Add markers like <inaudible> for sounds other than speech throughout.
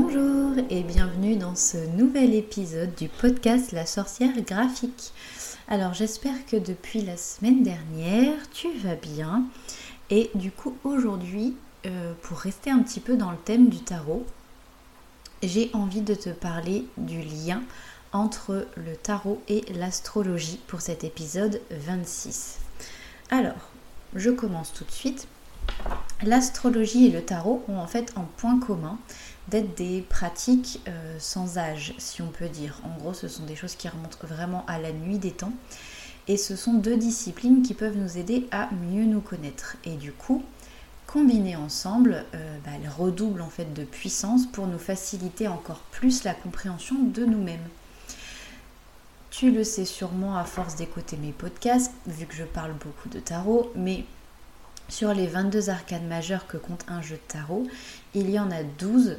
Bonjour et bienvenue dans ce nouvel épisode du podcast La sorcière graphique. Alors j'espère que depuis la semaine dernière tu vas bien et du coup aujourd'hui euh, pour rester un petit peu dans le thème du tarot j'ai envie de te parler du lien entre le tarot et l'astrologie pour cet épisode 26. Alors je commence tout de suite. L'astrologie et le tarot ont en fait un point commun d'être des pratiques euh, sans âge, si on peut dire. En gros, ce sont des choses qui remontent vraiment à la nuit des temps. Et ce sont deux disciplines qui peuvent nous aider à mieux nous connaître. Et du coup, combinées ensemble, euh, bah, elles redoublent en fait de puissance pour nous faciliter encore plus la compréhension de nous-mêmes. Tu le sais sûrement à force d'écouter mes podcasts, vu que je parle beaucoup de tarot, mais sur les 22 arcanes majeures que compte un jeu de tarot, il y en a 12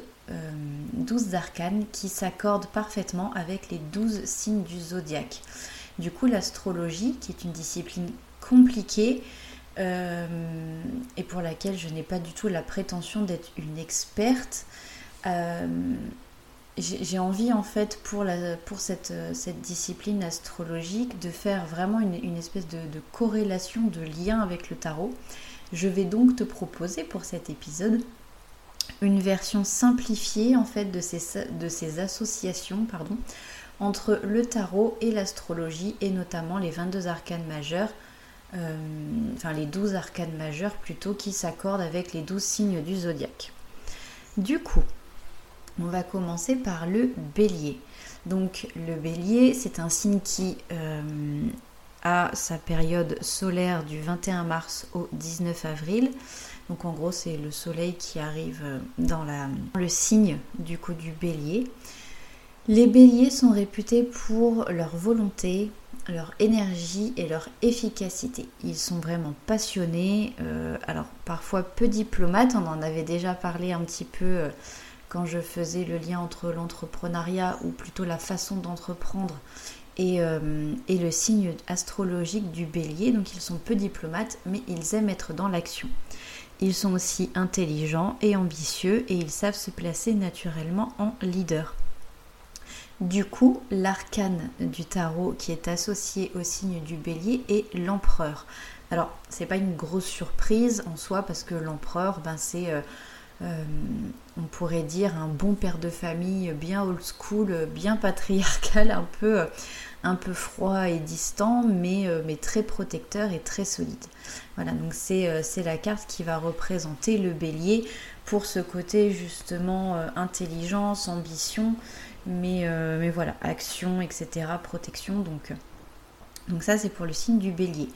12 euh, arcanes qui s'accordent parfaitement avec les 12 signes du zodiaque. Du coup, l'astrologie, qui est une discipline compliquée euh, et pour laquelle je n'ai pas du tout la prétention d'être une experte, euh, j'ai envie en fait pour, la, pour cette, cette, discipline astrologique de faire vraiment une, espèce de, de, corrélation, de lien avec le tarot. Je vais donc te proposer pour cet épisode une version simplifiée en fait de ces, associations entre le tarot et l'astrologie et notamment les 22 arcanes majeures, euh, enfin les 12 arcanes majeures plutôt qui s'accordent avec les 12 signes du zodiaque. Du coup, on va commencer par le bélier. Donc le bélier, c'est un signe qui euh, a sa période solaire du 21 mars au 19 avril. Donc en gros, c'est le soleil qui arrive dans le signe du coup du bélier. Les béliers sont réputés pour leur volonté, leur énergie et leur efficacité. Ils sont vraiment passionnés, euh, alors parfois peu diplomates, on en avait déjà parlé un petit peu euh, quand je faisais le lien entre l'entrepreneuriat ou plutôt la façon d'entreprendre et, et, le signe astrologique du bélier. Donc ils sont peu diplomates, mais ils aiment être dans l'action. Ils sont aussi intelligents et ambitieux et ils savent se placer naturellement en leader. Du coup, l'arcane du tarot qui est associé au signe du bélier est l'empereur. Alors, c'est pas une grosse surprise en soi parce que l'empereur, ben, c'est, euh, euh, on pourrait dire, un bon père de famille bien old school, bien patriarcal, un peu, un peu froid et distant, mais, euh, mais très protecteur et très solide. Voilà, donc euh, c'est la carte qui va représenter le bélier pour ce côté justement euh, intelligence, ambition, mais, mais voilà, action, etc., protection. Donc, donc ça c'est pour le signe du bélier.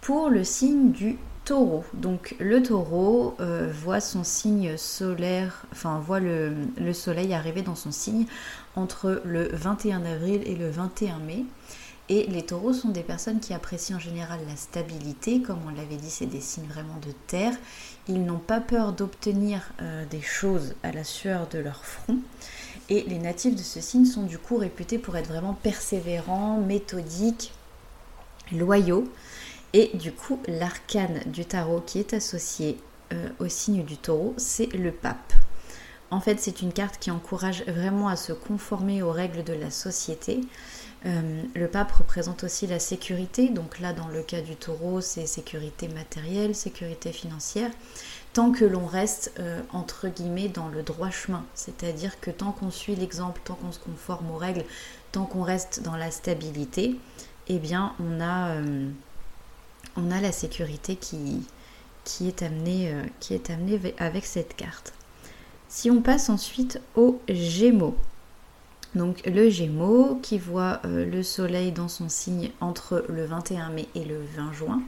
Pour le signe du taureau. Donc le taureau voit son signe solaire, enfin voit le, le, soleil arriver dans son signe entre le 21 avril et le 21 mai. Et les taureaux sont des personnes qui apprécient en général la stabilité, comme on l'avait dit, c'est des signes vraiment de terre. Ils n'ont pas peur d'obtenir euh, des choses à la sueur de leur front. Et les natifs de ce signe sont du coup réputés pour être vraiment persévérants, méthodiques, loyaux. Et du coup, l'arcane du tarot qui est associé euh, au signe du taureau, c'est le pape. En fait, c'est une carte qui encourage vraiment à se conformer aux règles de la société. Euh, le pape représente aussi la sécurité, donc là dans le cas du taureau c'est sécurité matérielle, sécurité financière, tant que l'on reste euh, entre guillemets dans le droit chemin, c'est-à-dire que tant qu'on suit l'exemple, tant qu'on se conforme aux règles, tant qu'on reste dans la stabilité, eh bien on a, on a la sécurité qui, est amenée, amenée avec cette carte. Si on passe ensuite aux Gémeaux, donc le Gémeaux qui voit euh, le Soleil dans son signe entre le 21 mai et le 20 juin.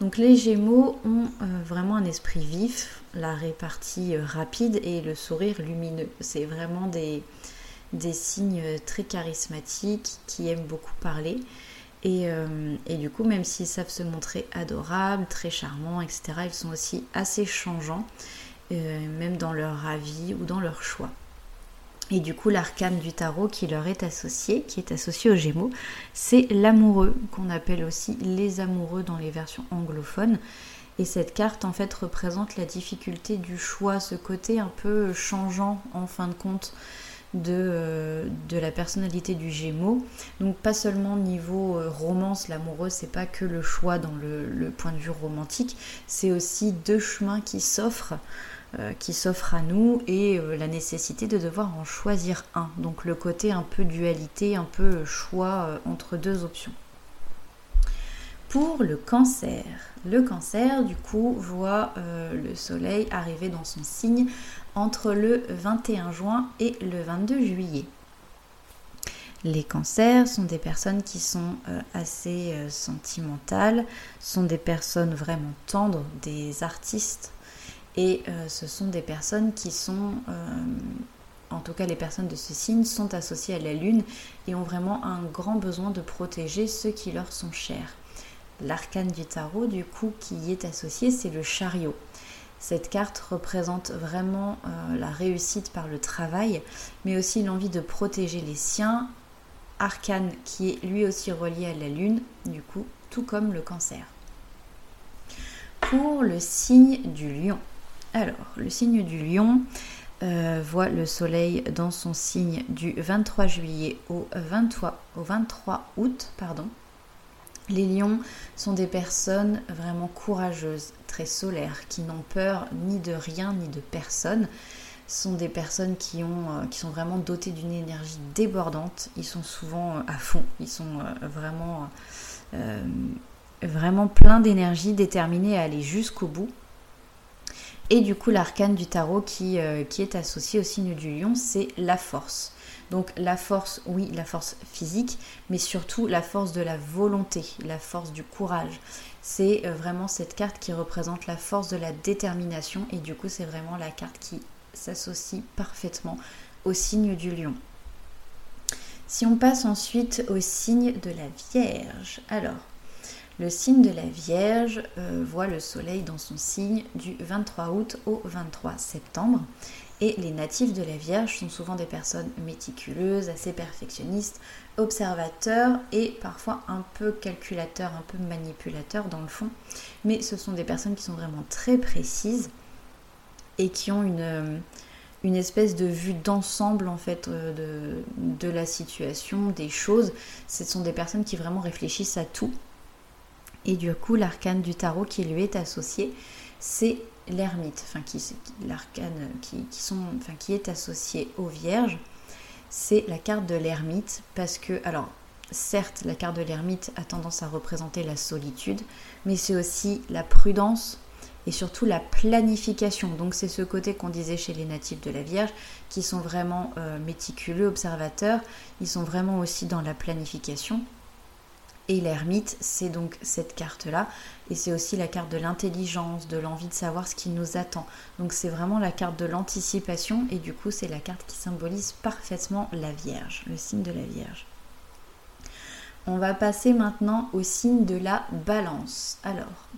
Donc les Gémeaux ont euh, vraiment un esprit vif, la répartie euh, rapide et le sourire lumineux. C'est vraiment des, signes très charismatiques qui aiment beaucoup parler. Et, et, du coup, même s'ils savent se montrer adorables, très charmants, etc., ils sont aussi assez changeants, même dans leur avis ou dans leur choix. Et du coup, l'arcane du tarot qui leur est associé, qui est associé aux Gémeaux, c'est l'amoureux, qu'on appelle aussi les amoureux dans les versions anglophones. Et cette carte, en fait, représente la difficulté du choix, ce côté un peu changeant, en fin de compte, de, euh, de la personnalité du Gémeaux. Donc, pas seulement niveau euh, romance, l'amoureux, c'est pas que le choix dans le point de vue romantique, c'est aussi deux chemins qui s'offrent euh, qui s'offre à nous et la nécessité de devoir en choisir un. Donc le côté un peu dualité, un peu choix entre deux options. Pour le cancer, le cancer du coup voit le soleil arriver dans son signe entre le 21 juin et le 22 juillet. Les cancers sont des personnes qui sont assez sentimentales, sont des personnes vraiment tendres, des artistes, et euh, ce sont des personnes qui sont, euh, en tout cas les personnes de ce signe, sont associées à la Lune et ont vraiment un grand besoin de protéger ceux qui leur sont chers. L'arcane du tarot, du coup, qui y est associé, c'est le chariot. Cette carte représente vraiment euh, la réussite par le travail, mais aussi l'envie de protéger les siens. Arcane qui est lui aussi relié à la Lune, du coup, tout comme le cancer. Pour le signe du lion, alors, le signe du lion euh, voit le soleil dans son signe du 23 juillet au 23, au 23 août. Pardon. Les lions sont des personnes vraiment courageuses, très solaires, qui n'ont peur ni de rien ni de personne. Ce sont des personnes qui, euh, sont vraiment dotées d'une énergie débordante. Ils sont souvent euh, à fond. Ils sont vraiment, vraiment pleins d'énergie, déterminés à aller jusqu'au bout. Et du coup, l'arcane du tarot qui, euh, qui est associé au signe du lion, c'est la force. Donc la force, oui, la force physique, mais surtout la force de la volonté, la force du courage. C'est euh, vraiment cette carte qui représente la force de la détermination et du coup c'est vraiment la carte qui s'associe parfaitement au signe du lion. Si on passe ensuite au signe de la Vierge, alors le signe de la Vierge euh, voit le soleil dans son signe du 23 août au 23 septembre. Et les natifs de la Vierge sont souvent des personnes méticuleuses, assez perfectionnistes, observateurs et parfois un peu calculateurs, un peu manipulateurs dans le fond. Mais ce sont des personnes qui sont vraiment très précises et qui ont une, une espèce de vue d'ensemble en fait euh, de, de la situation, des choses. Ce sont des personnes qui vraiment réfléchissent à tout et du coup, l'arcane du tarot qui lui est associé, c'est l'ermite, enfin qui, l'arcane qui, est associé aux vierges, c'est la carte de l'ermite parce que, alors, certes, la carte de l'ermite a tendance à représenter la solitude, mais c'est aussi la prudence et surtout la planification. Donc c'est ce côté qu'on disait chez les natifs de la Vierge, qui sont vraiment euh, méticuleux, observateurs, ils sont vraiment aussi dans la planification. Et l'ermite, c'est donc cette carte-là. Et c'est aussi la carte de l'intelligence, de l'envie de savoir ce qui nous attend. Donc c'est vraiment la carte de l'anticipation. Et du coup, c'est la carte qui symbolise parfaitement la Vierge, le signe de la Vierge. On va passer maintenant au signe de la balance. Alors,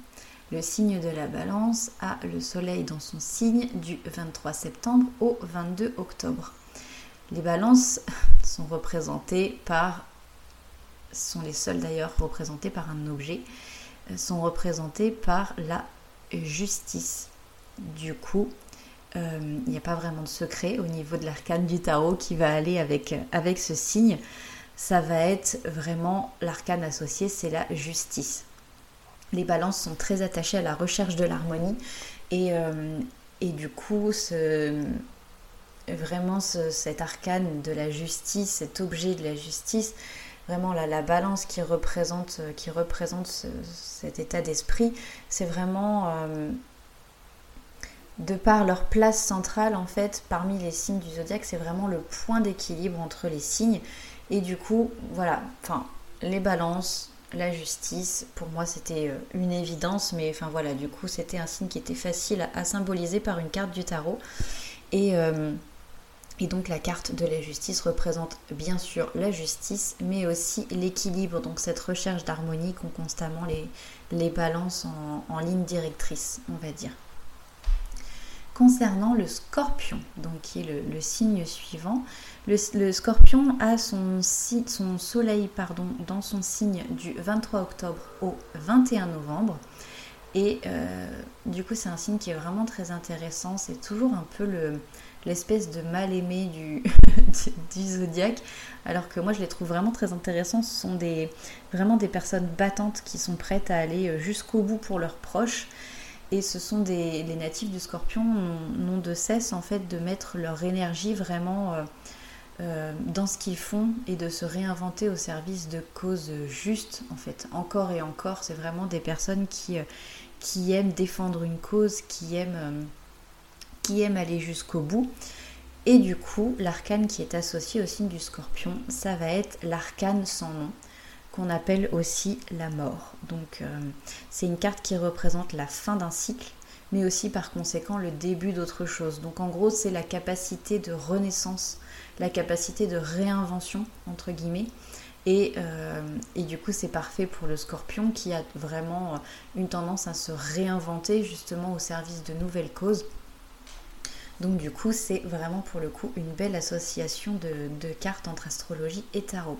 le signe de la balance a le soleil dans son signe du 23 septembre au 22 octobre. Les balances <laughs> sont représentées par sont les seuls d'ailleurs représentés par un objet, euh, sont représentés par la justice. Du coup, euh, il n'y a pas vraiment de secret au niveau de l'arcane du tarot qui va aller avec, euh, ce signe. Ça va être vraiment l'arcane associé, c'est la justice. Les balances sont très attachées à la recherche de l'harmonie et, du coup, vraiment cet arcane de la justice, cet objet de la justice, vraiment la, la balance qui représente, euh, qui représente cet état d'esprit, c'est vraiment euh, de par leur place centrale en fait parmi les signes du zodiaque, c'est vraiment le point d'équilibre entre les signes. Et du coup, voilà, enfin, les balances, la justice, pour moi c'était euh, une évidence, mais enfin voilà, du coup c'était un signe qui était facile à, symboliser par une carte du tarot. Et et donc la carte de la justice représente bien sûr la justice, mais aussi l'équilibre, donc cette recherche d'harmonie qu'ont constamment les, les balances en, ligne directrice, on va dire. concernant le scorpion, donc qui est le, signe suivant, le, scorpion a son, son soleil pardon, dans son signe du 23 octobre au 21 novembre. Et euh, du coup, c'est un signe qui est vraiment très intéressant. C'est toujours un peu l'espèce de mal-aimé du, <laughs> du, zodiaque. Alors que moi, je les trouve vraiment très intéressants. Ce sont des, vraiment des personnes battantes qui sont prêtes à aller euh, jusqu'au bout pour leurs proches. Et ce sont des natifs du scorpion n'ont de cesse en fait de mettre leur énergie vraiment euh, dans ce qu'ils font et de se réinventer au service de causes justes en fait. Encore et encore, c'est vraiment des personnes qui, aiment défendre une cause, qui aiment, euh, qui aiment aller jusqu'au bout. Et du coup, l'arcane qui est associé au signe du scorpion, ça va être l'arcane sans nom, qu'on appelle aussi la mort. Donc euh, c'est une carte qui représente la fin d'un cycle, mais aussi par conséquent le début d'autre chose. Donc en gros, c'est la capacité de renaissance, la capacité de réinvention, entre guillemets, euh, et, du coup, c'est parfait pour le scorpion qui a vraiment une tendance à se réinventer justement au service de nouvelles causes. Donc du coup, c'est vraiment pour le coup une belle association de, cartes entre astrologie et tarot.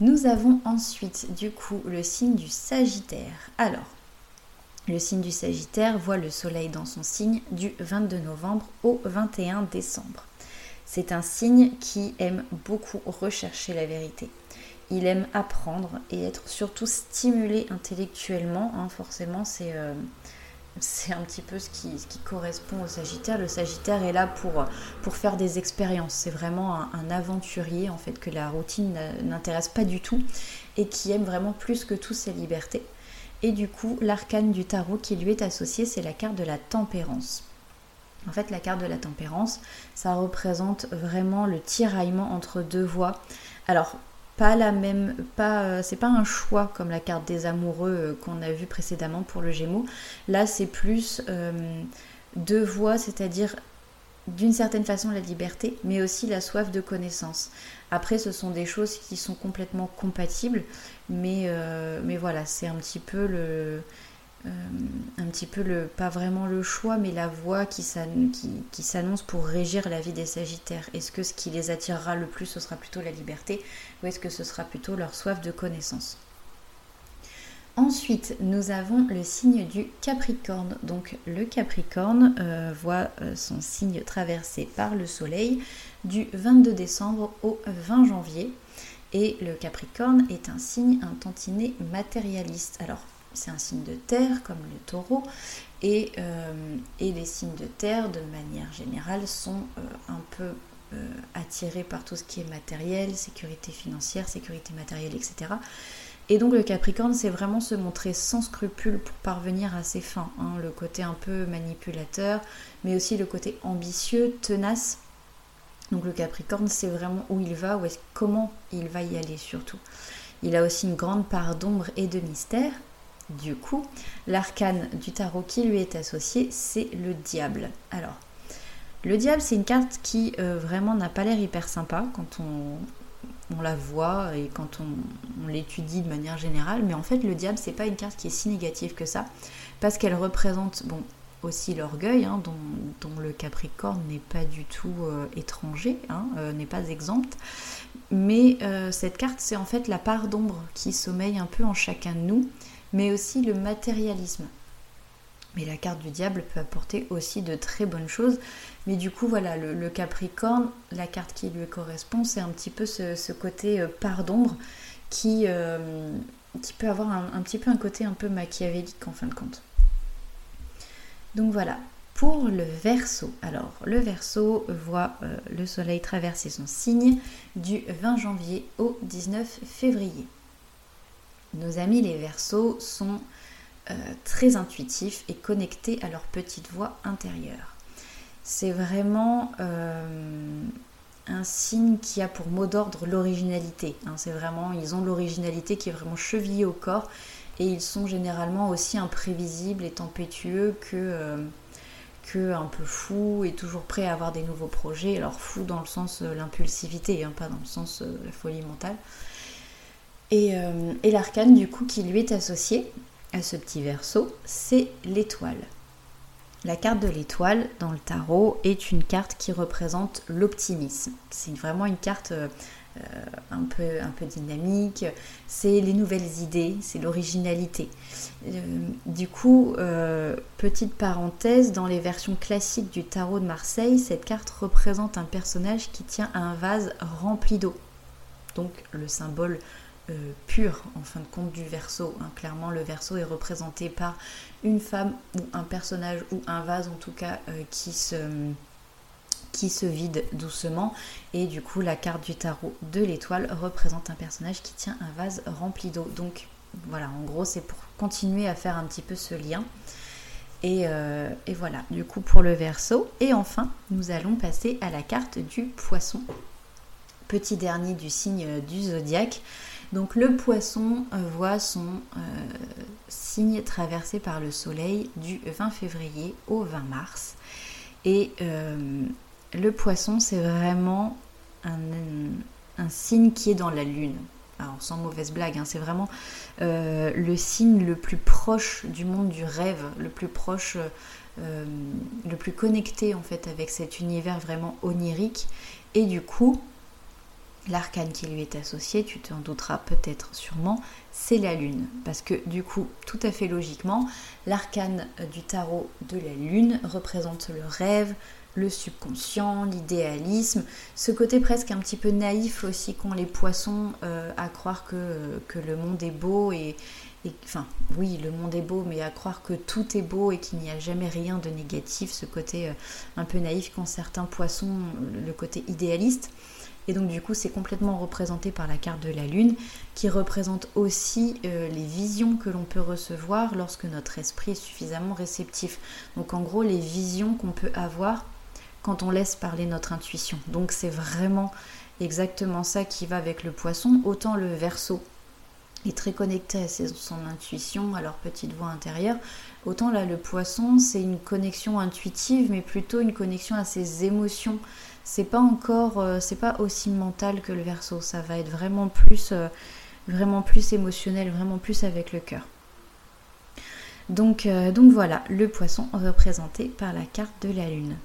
Nous avons ensuite du coup le signe du Sagittaire. Alors, le signe du Sagittaire voit le soleil dans son signe du 22 novembre au 21 décembre. C'est un signe qui aime beaucoup rechercher la vérité il aime apprendre et être surtout stimulé intellectuellement. Hein, forcément, c'est euh, c'est un petit peu ce qui, correspond au Sagittaire. Le Sagittaire est là pour, pour faire des expériences. C'est vraiment un, aventurier en fait que la routine n'intéresse pas du tout et qui aime vraiment plus que tout ses libertés. Et du coup, l'arcane du tarot qui lui est associé, c'est la carte de la tempérance. En fait, la carte de la tempérance, ça représente vraiment le tiraillement entre deux voies. Alors, pas la même, pas, euh, c'est pas un choix comme la carte des amoureux euh, qu'on a vu précédemment pour le Gémeaux. Là, c'est plus euh, deux voies, c'est-à-dire d'une certaine façon la liberté, mais aussi la soif de connaissance. Après, ce sont des choses qui sont complètement compatibles, mais, mais voilà, c'est un petit peu le, un petit peu le, pas vraiment le choix, mais la voie qui, s'annonce pour régir la vie des Sagittaires. Est-ce que ce qui les attirera le plus, ce sera plutôt la liberté, ou est-ce que ce sera plutôt leur soif de connaissance? Ensuite, nous avons le signe du Capricorne. Donc le Capricorne euh, voit euh, son signe traversé par le Soleil du 22 décembre au 20 janvier. Et le Capricorne est un signe, un tantinet matérialiste. Alors c'est un signe de terre comme le taureau et, euh, les signes de terre de manière générale sont euh, un peu euh, attirés par tout ce qui est matériel, sécurité financière, sécurité matérielle, etc. Et donc le Capricorne, c'est vraiment se montrer sans scrupule pour parvenir à ses fins. Hein. le côté un peu manipulateur, mais aussi le côté ambitieux, tenace. Donc le Capricorne, c'est vraiment où il va, où est comment il va y aller surtout. Il a aussi une grande part d'ombre et de mystère, du coup, l'arcane du tarot qui lui est associé, c'est le diable. Alors, le diable, c'est une carte qui euh, vraiment n'a pas l'air hyper sympa quand on, la voit et quand on, l'étudie de manière générale. Mais en fait, le diable, c'est pas une carte qui est si négative que ça, parce qu'elle représente, aussi l'orgueil, hein, dont, le Capricorne n'est pas du tout euh, étranger, hein, euh, n'est pas exempte. Mais cette carte, c'est en fait la part d'ombre qui sommeille un peu en chacun de nous mais aussi le matérialisme. Mais la carte du diable peut apporter aussi de très bonnes choses. Mais du coup, voilà, le, Capricorne, la carte qui lui correspond, c'est un petit peu ce, côté euh, part d'ombre qui, euh, peut avoir un, petit peu un côté un peu machiavélique en fin de compte. Donc voilà, pour le verso. Alors, le verso voit euh, le soleil traverser son signe du 20 janvier au 19 février. Nos amis les Verseaux sont euh, très intuitifs et connectés à leur petite voix intérieure. C'est vraiment euh, un signe qui a pour mot d'ordre l'originalité. Hein. c'est vraiment, ils ont l'originalité qui est vraiment chevillée au corps et ils sont généralement aussi imprévisibles et tempétueux que, euh, que un peu fous et toujours prêts à avoir des nouveaux projets. Alors fou dans le sens de l'impulsivité, hein, pas dans le sens de la folie mentale. Euh, et, l'arcane du coup qui lui est associé à ce petit verso, c'est l'étoile. La carte de l'étoile dans le tarot est une carte qui représente l'optimisme. C'est vraiment une carte euh, un, peu, dynamique, c'est les nouvelles idées, c'est l'originalité. Euh, du coup, petite parenthèse, dans les versions classiques du tarot de Marseille, cette carte représente un personnage qui tient un vase rempli d'eau. Donc le symbole euh, pur en fin de compte du verso. Hein. Clairement, le verso est représenté par une femme ou un personnage ou un vase en tout cas euh, qui se qui se vide doucement. Et du coup la carte du tarot de l'étoile représente un personnage qui tient un vase rempli d'eau. Donc voilà en gros c'est pour continuer à faire un petit peu ce lien. Et, euh, et, voilà du coup pour le verso. Et enfin nous allons passer à la carte du poisson. Petit dernier du signe du zodiaque donc le poisson euh, voit son euh, signe traversé par le soleil du 20 février au 20 mars. Et euh, le poisson, c'est vraiment un, signe qui est dans la lune. Alors sans mauvaise blague, hein, c'est vraiment le signe le plus proche du monde du rêve, le plus proche, le plus connecté en fait avec cet univers vraiment onirique. Et du coup, L'arcane qui lui est associé, tu t'en douteras peut-être sûrement, c'est la lune. Parce que du coup, tout à fait logiquement, l'arcane euh, du tarot de la lune représente le rêve, le subconscient, l'idéalisme, ce côté presque un petit peu naïf aussi qu'ont les poissons euh, à croire que, que, le monde est beau et, enfin oui le monde est beau mais à croire que tout est beau et qu'il n'y a jamais rien de négatif, ce côté euh, un peu naïf qu'ont certains poissons, le côté idéaliste. Et donc du coup c'est complètement représenté par la carte de la lune qui représente aussi euh, les visions que l'on peut recevoir lorsque notre esprit est suffisamment réceptif. Donc en gros les visions qu'on peut avoir quand on laisse parler notre intuition. Donc c'est vraiment exactement ça qui va avec le poisson. Autant le verso est très connecté à son intuition, à leur petite voix intérieure. Autant là, le poisson, c'est une connexion intuitive, mais plutôt une connexion à ses émotions, c'est pas encore, euh, c'est pas aussi mental que le verso. Ça va être vraiment plus, euh, vraiment plus émotionnel, vraiment plus avec le cœur. Donc, euh, donc voilà, le poisson représenté par la carte de la lune.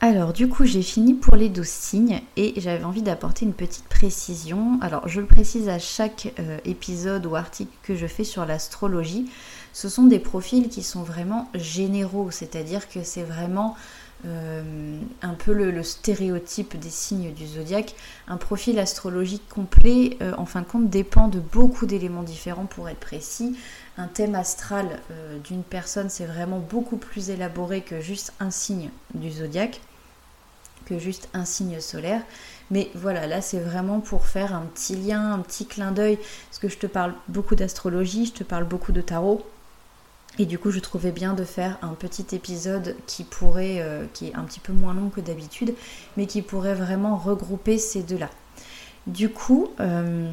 Alors du coup j'ai fini pour les 12 signes et j'avais envie d'apporter une petite précision. Alors je le précise à chaque épisode ou article que je fais sur l'astrologie. Ce sont des profils qui sont vraiment généraux, c'est-à-dire que c'est vraiment euh, un peu le, stéréotype des signes du zodiaque. Un profil astrologique complet, euh, en fin de compte, dépend de beaucoup d'éléments différents pour être précis. Un thème astral euh, d'une personne, c'est vraiment beaucoup plus élaboré que juste un signe du zodiaque, que juste un signe solaire. Mais voilà, là c'est vraiment pour faire un petit lien, un petit clin d'œil, parce que je te parle beaucoup d'astrologie, je te parle beaucoup de tarot. Et du coup, je trouvais bien de faire un petit épisode qui pourrait, euh, qui est un petit peu moins long que d'habitude, mais qui pourrait vraiment regrouper ces deux-là. Du coup, euh,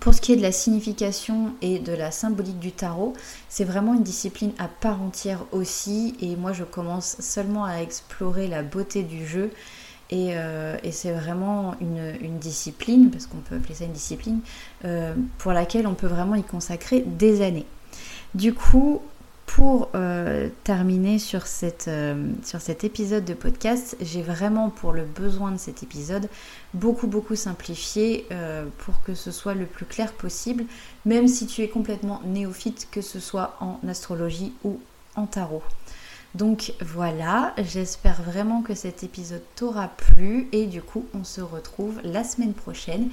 pour ce qui est de la signification et de la symbolique du tarot, c'est vraiment une discipline à part entière aussi. Et moi, je commence seulement à explorer la beauté du jeu. Et, euh, c'est vraiment une, une, discipline, parce qu'on peut appeler ça une discipline, pour laquelle on peut vraiment y consacrer des années. Du coup, pour euh, terminer sur, euh, sur cet épisode de podcast, j'ai vraiment pour le besoin de cet épisode beaucoup beaucoup simplifié euh, pour que ce soit le plus clair possible, même si tu es complètement néophyte, que ce soit en astrologie ou en tarot. Donc voilà, j'espère vraiment que cet épisode t'aura plu et du coup on se retrouve la semaine prochaine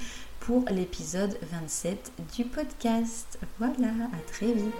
pour l'épisode 27 du podcast. Voilà, à très vite.